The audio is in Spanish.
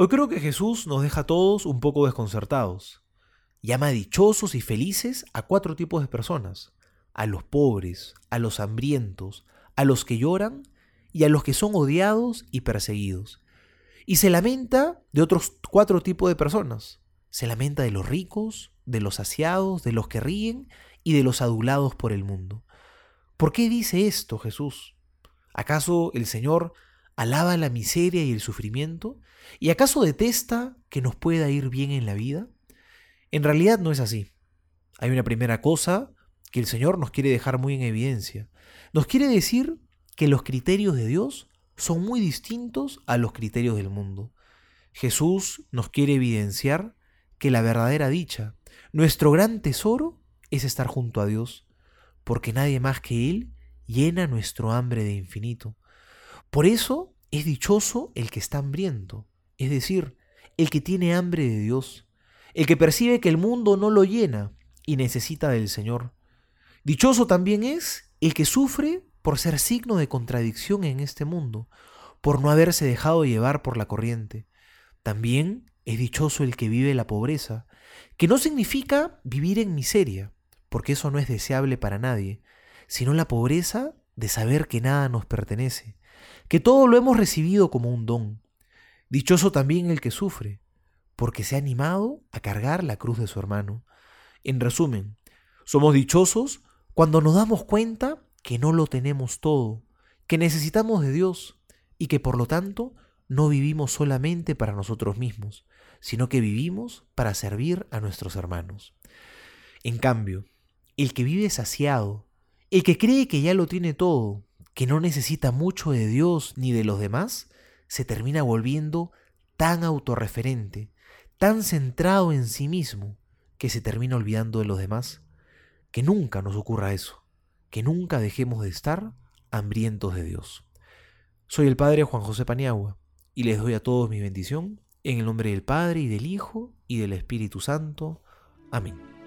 Hoy creo que Jesús nos deja a todos un poco desconcertados. Llama dichosos y felices a cuatro tipos de personas. A los pobres, a los hambrientos, a los que lloran y a los que son odiados y perseguidos. Y se lamenta de otros cuatro tipos de personas. Se lamenta de los ricos, de los saciados, de los que ríen y de los adulados por el mundo. ¿Por qué dice esto Jesús? ¿Acaso el Señor alaba la miseria y el sufrimiento? ¿Y acaso detesta que nos pueda ir bien en la vida? En realidad no es así. Hay una primera cosa que el Señor nos quiere dejar muy en evidencia. Nos quiere decir que los criterios de Dios son muy distintos a los criterios del mundo. Jesús nos quiere evidenciar que la verdadera dicha, nuestro gran tesoro, es estar junto a Dios, porque nadie más que Él llena nuestro hambre de infinito. Por eso es dichoso el que está hambriento, es decir, el que tiene hambre de Dios, el que percibe que el mundo no lo llena y necesita del Señor. Dichoso también es el que sufre por ser signo de contradicción en este mundo, por no haberse dejado llevar por la corriente. También es dichoso el que vive la pobreza, que no significa vivir en miseria, porque eso no es deseable para nadie, sino la pobreza de saber que nada nos pertenece, que todo lo hemos recibido como un don. Dichoso también el que sufre, porque se ha animado a cargar la cruz de su hermano. En resumen, somos dichosos cuando nos damos cuenta que no lo tenemos todo, que necesitamos de Dios y que por lo tanto no vivimos solamente para nosotros mismos, sino que vivimos para servir a nuestros hermanos. En cambio, el que vive saciado, el que cree que ya lo tiene todo, que no necesita mucho de Dios ni de los demás, se termina volviendo tan autorreferente, tan centrado en sí mismo, que se termina olvidando de los demás. Que nunca nos ocurra eso, que nunca dejemos de estar hambrientos de Dios. Soy el Padre Juan José Paniagua y les doy a todos mi bendición en el nombre del Padre y del Hijo y del Espíritu Santo. Amén.